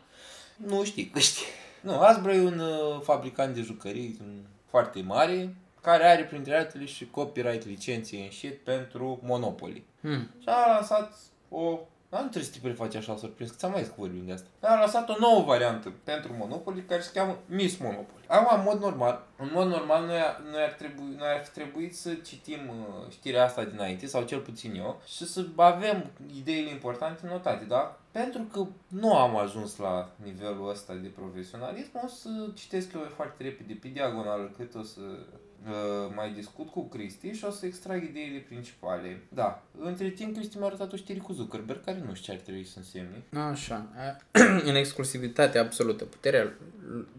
Nu știi că știi. Nu, Hasbro e un uh, fabricant de jucării un, foarte mare, care are printre altele și copyright licențe în shit pentru Monopoly. Hmm. Și a lansat o... Dar nu trebuie să te prefaci așa surprins, că ți-am mai zis că vorbim de asta. Dar a lansat o nouă variantă pentru Monopoly care se cheamă Miss Monopoly. Acum, în mod normal, în mod normal, noi, ar- noi, ar, trebui, noi ar fi trebuit să citim uh, știrea asta dinainte, sau cel puțin eu, și să avem ideile importante notate, da? Pentru că nu am ajuns la nivelul ăsta de profesionalism, o să citesc eu foarte repede pe diagonală cât o să uh, mai discut cu Cristi și o să extrag ideile principale. Da, între timp Cristi mi-a arătat o știri cu Zuckerberg, care nu știu ce ar trebui să însemne. Așa. În exclusivitate absolută. Puterea,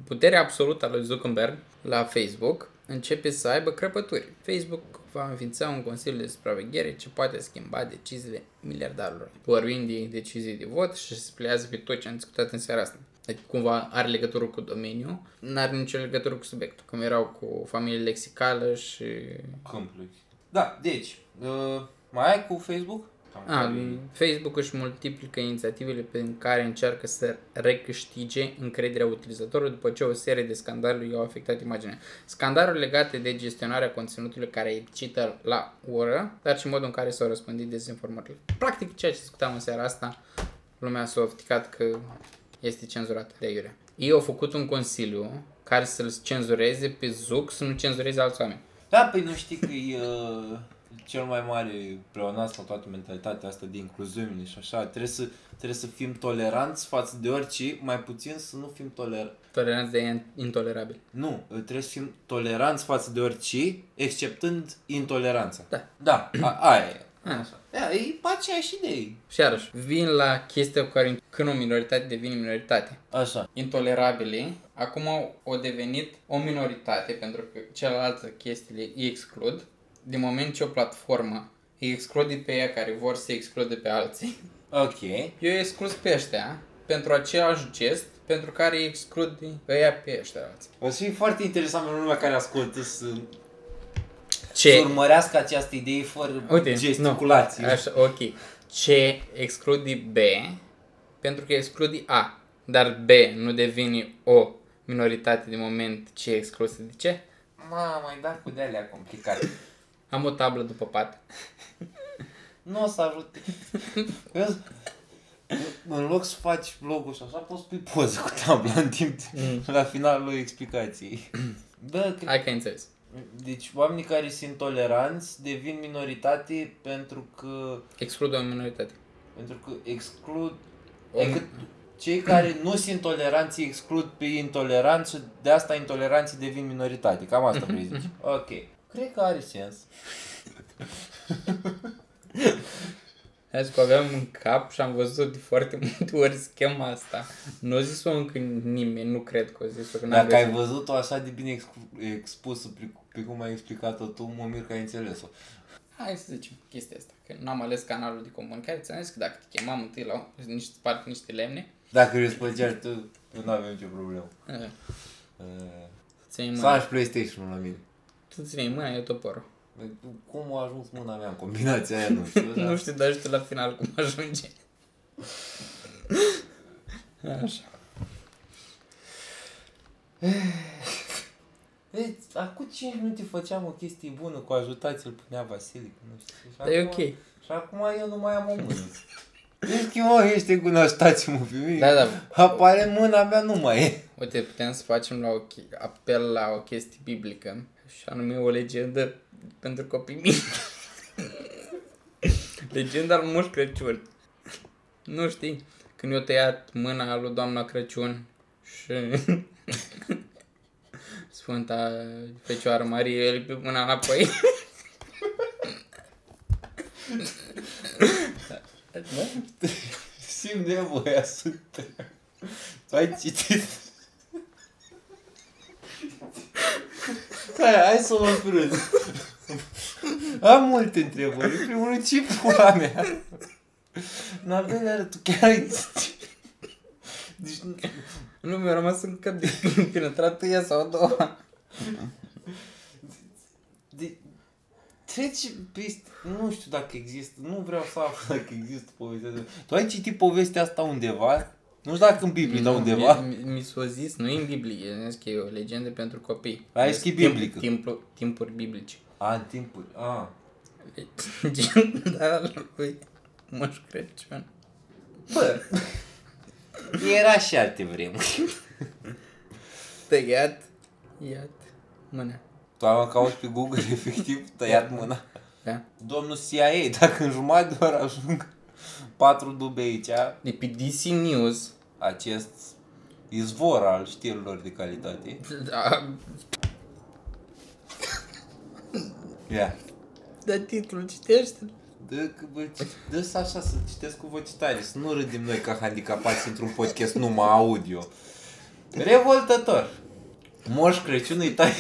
puterea absolută a lui Zuckerberg la Facebook începe să aibă crăpături. Facebook va înființa un consiliu de supraveghere ce poate schimba deciziile miliardarilor. Vorbim de decizii de vot și se pliază pe tot ce am discutat în seara asta. Deci cumva are legătură cu domeniul, nu are nicio legătură cu subiectul. Cum erau cu familie lexicală și... Câmpului. Da, deci, uh, mai ai cu Facebook? Cam A, care e- Facebook își multiplică inițiativele prin care încearcă să recâștige încrederea utilizatorului după ce o serie de scandaluri i-au afectat imaginea. Scandaluri legate de gestionarea conținutului care excită la oră, dar și modul în care s-au răspândit dezinformările. Practic, ceea ce discutam în seara asta, lumea s-a ofticat că este cenzurat de aiurea. Ei au făcut un consiliu care să-l cenzureze pe Zuc să nu cenzureze alți oameni. Da, păi nu știi că e uh, cel mai mare pleonasm la toată mentalitatea asta de incluziune și așa. Trebuie să, trebuie să fim toleranți față de orice, mai puțin să nu fim toleranți. Toleranță de intolerabil. Nu, trebuie să fim toleranți față de orice, exceptând intoleranța. Da. Da, a, aia e. Ah. Așa. Da, e pe aceeași idee. Și iarăși, vin la chestia cu care când o minoritate devine minoritate. Așa. Intolerabile, acum au, au devenit o minoritate pentru că celelalte chestiile îi exclud. Din moment ce o platformă îi exclude pe ea care vor să exclude pe alții. Ok. Eu îi exclus pe ăștia pentru același gest pentru care îi exclud pe ea pe ăștia alții. O să fie foarte interesant pentru lumea care ascultă să, Ce? să urmărească această idee fără Uite, gesticulație. Nu. Așa, ok. C exclude B pentru că exclude A. Dar B nu devine o minoritate din moment ce excluse de ce? Ma, mai da cu de-alea complicate. Am o tablă după pat. Nu o să ajute. Vezi? În loc să faci vlogul și așa, poți pui poză cu tabla în timp la finalul explicației. Bă, cred Hai că ai înțeles. Deci oamenii care sunt toleranți devin minoritate pentru că, Exclud o minoritate. pentru că exclud... O- Adică cei care nu sunt toleranți îi exclud pe intoleranți și de asta intoleranții devin minoritate. Cam asta vrei zici. Ok. Cred că are sens. Azi că aveam în cap și am văzut de foarte multe ori schema asta. Nu a zis-o încă nimeni, nu cred că a zis-o. Că n-am Dacă ai găsit. văzut-o așa de bine expu- expusă pe, pe cum ai explicat-o tu, mă mir că ai înțeles-o. hai să zicem chestia asta, că n-am ales canalul de comunicare, ți-am zis că dacă te chemam întâi la niște spart niște lemne, Dacă îi spăgeai tu, eu nu aveam nicio problemă. uh, Uh, ți-ai Să mâna, lași PlayStation la mine. tu ți mâna, eu toporul. Băi, Cum a ajuns mâna mea în combinația aia, nu știu. nu știu, dar știu la final cum ajunge. Așa. Deci, acum 5 minute făceam o chestie bună cu ajutați-l, punea Vasile, că nu știu. Și Dar e acum- ok. Și acum eu nu mai am o mână. Deci, că mă, ești cu ajutați-mă pe mine. Da, da. Apare mâna mea, nu mai e. Uite, putem să facem la o, che- apel la o chestie biblică și anume o legendă pentru copii mici. Legenda lui Moș Crăciun. Nu știi? Când i-a tăiat mâna lui doamna Crăciun și Sfânta Fecioară Marie îi pe mâna înapoi. Simt nevoia să te... Tu ai citit? Hai, hai să o luăm pe rând. Am multe întrebări. În primul rând, ce pula mea? În al doilea rând, tu chiar ai citit? Deci, nu- Nu mi-a rămas încă de penetrat ea sau a doua. de, treci peste... Nu știu dacă există, nu vreau să aflu dacă există povestea asta. Tu ai citit povestea asta undeva? Nu știu dacă în Biblie, dar undeva. Mi, mi, mi s-a zis, nu e în Biblie, mi că e o legendă pentru copii. Ai scris Timp- biblică. Timpuri, timpuri biblice. A, în timpuri. A. Legenda lui Moș Crăciun. Bă, era și alte vremuri. Tăiat, iat, mâna. Tu am caut pe Google, efectiv, tăiat mâna. Da? Domnul CIA, dacă în jumătate de oră ajung patru dube aici, De pe DC News, acest izvor al știrilor de calitate. da, Ia. da titlul, citește Dă, că, bă, dă să așa, să citesc cu voce tare, să nu râdim noi ca handicapați într-un podcast numai audio. Revoltător. Moș Crăciun îi tai...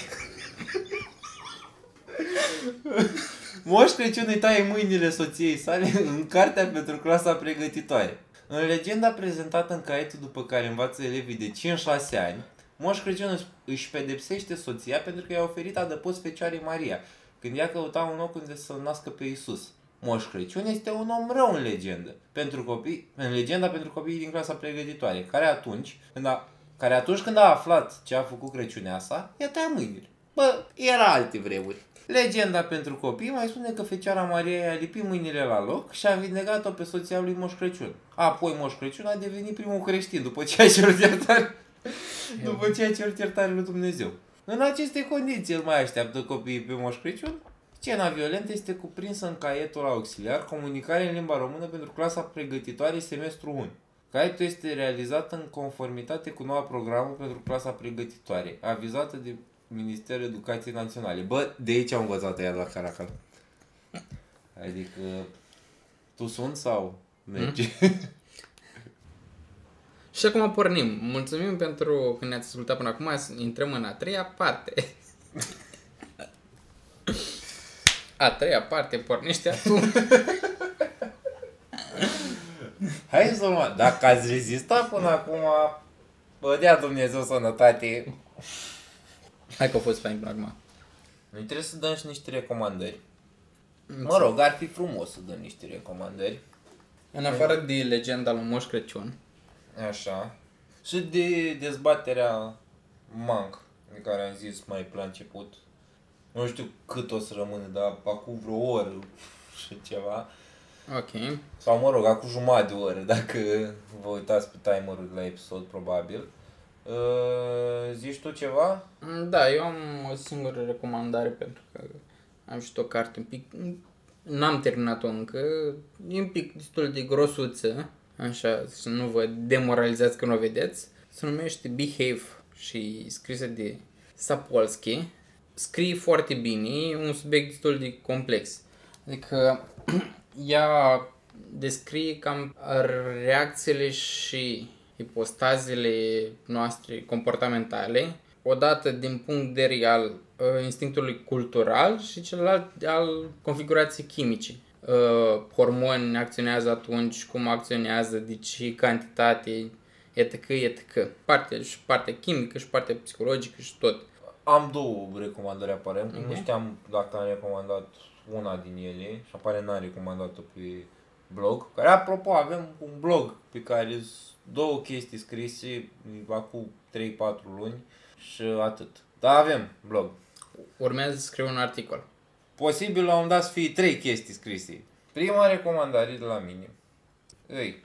Moș Crăciun îi taie mâinile soției sale în cartea pentru clasa pregătitoare. În legenda prezentată în caietul după care învață elevii de 5-6 ani, Moș Crăciun își- își pedepsește soția pentru că i-a oferit adăpost Fecioarei Maria, când ea căuta un loc unde să-l nască pe Isus. Moș Crăciun este un om rău în legendă, pentru copii, în legenda pentru copiii din clasa pregătitoare, care atunci, când a, care atunci când a aflat ce a făcut Crăciuneasa, i-a tăiat mâinile. Bă, era alte vremuri. Legenda pentru copii mai spune că Fecioara Maria i-a lipit mâinile la loc și a vindecat-o pe soția lui Moș Crăciun. Apoi Moș Crăciun a devenit primul creștin după ce a cerut iertare, după ce a cerut iertare lui Dumnezeu. În aceste condiții îl mai așteaptă copiii pe Moș Crăciun. Scena violentă este cuprinsă în caietul auxiliar Comunicare în limba română pentru clasa pregătitoare semestru 1. Caietul este realizat în conformitate cu noua programă pentru clasa pregătitoare, avizată de Ministerul Educației Naționale. Bă, de aici am învățat ea la Caracal. Adică, tu sunt sau mergi? Și acum pornim. Mulțumim pentru că ne-ați ascultat până acum. Intrăm în a treia parte. A treia parte, pornește tu. Hai să mă, dacă ați rezistat până acum, vă dea Dumnezeu sănătate. Hai că a fost fain până acum. Noi trebuie să dăm și niște recomandări. Mă rog, ar fi frumos să dăm niște recomandări. În afară de legenda lui Moș Crăciun. Așa. Și de dezbaterea manc, de care am zis mai pe la început. Nu știu cât o să rămână, dar acum vreo oră și ceva. Ok. Sau mă rog, acum jumătate de oră, dacă vă uitați pe timerul la episod, probabil. Uh, zici tu ceva? Da, eu am o singură recomandare pentru că am și o carte un pic... N-am terminat-o încă. E un pic destul de grosuță. Așa, să nu vă demoralizați că nu o vedeți. Se numește Behave și e scrisă de Sapolsky. Scrie foarte bine, e un subiect destul de complex. Adică ea descrie cam reacțiile și ipostazele noastre comportamentale odată din punct de vedere al uh, instinctului cultural și celălalt al configurației chimice. Uh, hormoni acționează atunci, cum acționează, de ce cantitate, etc., etc. Partea, și partea chimică și partea psihologică și tot. Am două recomandări aparent. Ok. Nu știam dacă am recomandat una din ele și apare n-am recomandat-o pe blog. Care, apropo, avem un blog pe care sunt două chestii scrise acum 3-4 luni și atât. Dar avem blog. Urmează să scriu un articol. Posibil la un dat să fie trei chestii scrise. Prima recomandare de la mine. Ei,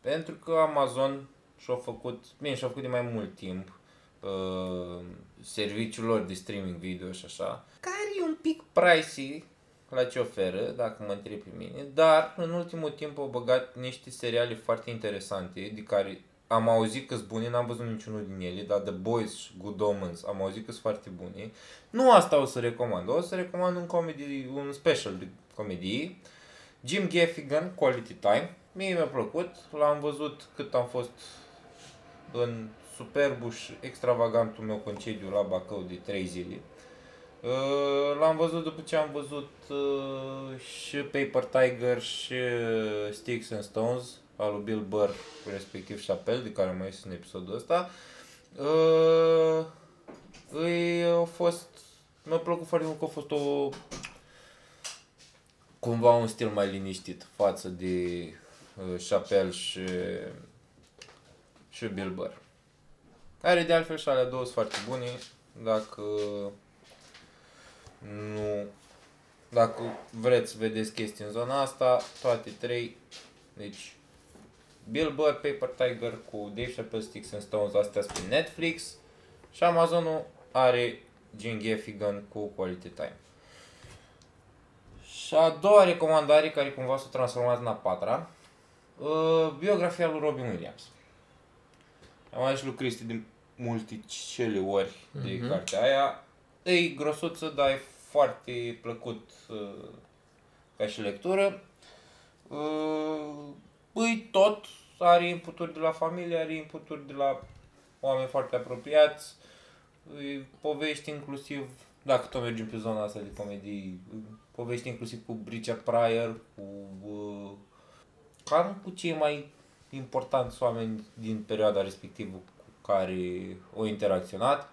pentru că Amazon și-a făcut, bine, și-a făcut de mai mult timp uh, serviciul lor de streaming video și așa, care e un pic pricey la ce oferă, dacă mă întrebi pe mine, dar în ultimul timp au băgat niște seriale foarte interesante, de care am auzit că sunt bune, n-am văzut niciunul din ele, dar The Boys și Good Omens am auzit că sunt foarte bune. Nu asta o să recomand, o să recomand un, comedy, un special de comedie, Jim Gaffigan, Quality Time. Mie mi-a plăcut, l-am văzut cât am fost în superbul și extravagantul meu concediu la Bacău de 3 zile. Uh, L-am văzut după ce am văzut uh, și Paper Tiger și uh, Sticks and Stones al lui Bill Burr, respectiv Chappelle, de care mai este în episodul ăsta. Uh, îi a fost, mi-a plăcut foarte mult că a fost o cumva un stil mai liniștit față de uh, Chappelle și, și Bill Burr. Care de altfel și alea două sunt foarte bune dacă nu dacă vreți să vedeți chestii în zona asta, toate trei, deci Bill Burr, Paper Tiger cu Dave Chappelle, Sticks and Stones, astea sunt pe Netflix și Amazonul are Jim Gaffigan cu Quality Time. Și a doua recomandare, care cumva s-a transformat în a patra, uh, biografia lui Robin Williams. Am mai și lui Cristi de multicele ori de Mhm. cartea aia. E grosuță, dar e foarte plăcut uh, ca și lectură. Uh, îi tot, are inputuri de la familie, are inputuri de la oameni foarte apropiați. Îi povești inclusiv, dacă tot mergem pe zona asta de comedii, povești inclusiv cu Richard Pryor, cu uh, cam cu cei mai importanți oameni din perioada respectivă cu care au interacționat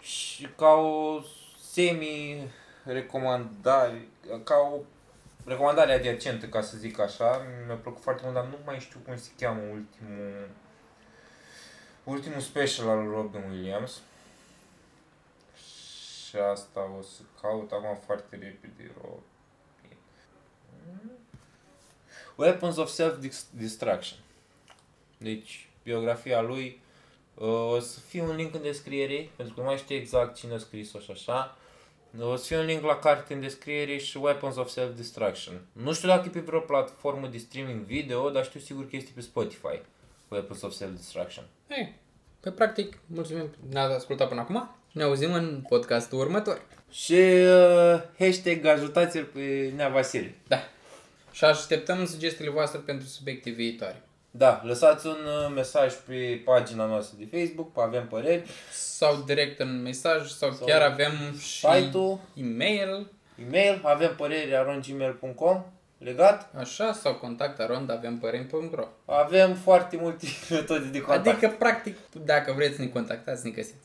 și ca o semi-recomandare, ca o recomandare adiacentă, ca să zic așa, mi-a plăcut foarte mult, dar nu mai știu cum se cheamă ultimul ultimul special al lui Robin Williams. Și asta o să caut acum foarte repede. Robin. Weapons of Self-Destruction. Deci, biografia lui uh, o să fie un link în descriere, pentru că nu mai știu exact cine a scris-o și așa. O să fie un link la carte în descriere și Weapons of Self-Destruction. Nu știu dacă e pe vreo platformă de streaming video, dar știu sigur că este pe Spotify. Weapons of Self-Destruction. Ei, pe practic, mulțumim că ne-ați ascultat până acum și ne auzim în podcastul următor. Și uh, hashtag ajutați-l pe Nea Vasile. Da. Și așteptăm sugestiile voastre pentru subiecte viitoare. Da, lăsați un uh, mesaj pe pagina noastră de Facebook, pe Avem Păreri, Sau direct în mesaj, sau, Sau chiar avem și site-ul, e-mail, e-mail, avem păreri arongmail.com, legat. așa, sau contact arond avem păreri.ro Avem foarte multe metode de contact. Adică, practic, dacă vreți să ne contactați, ne găsiți.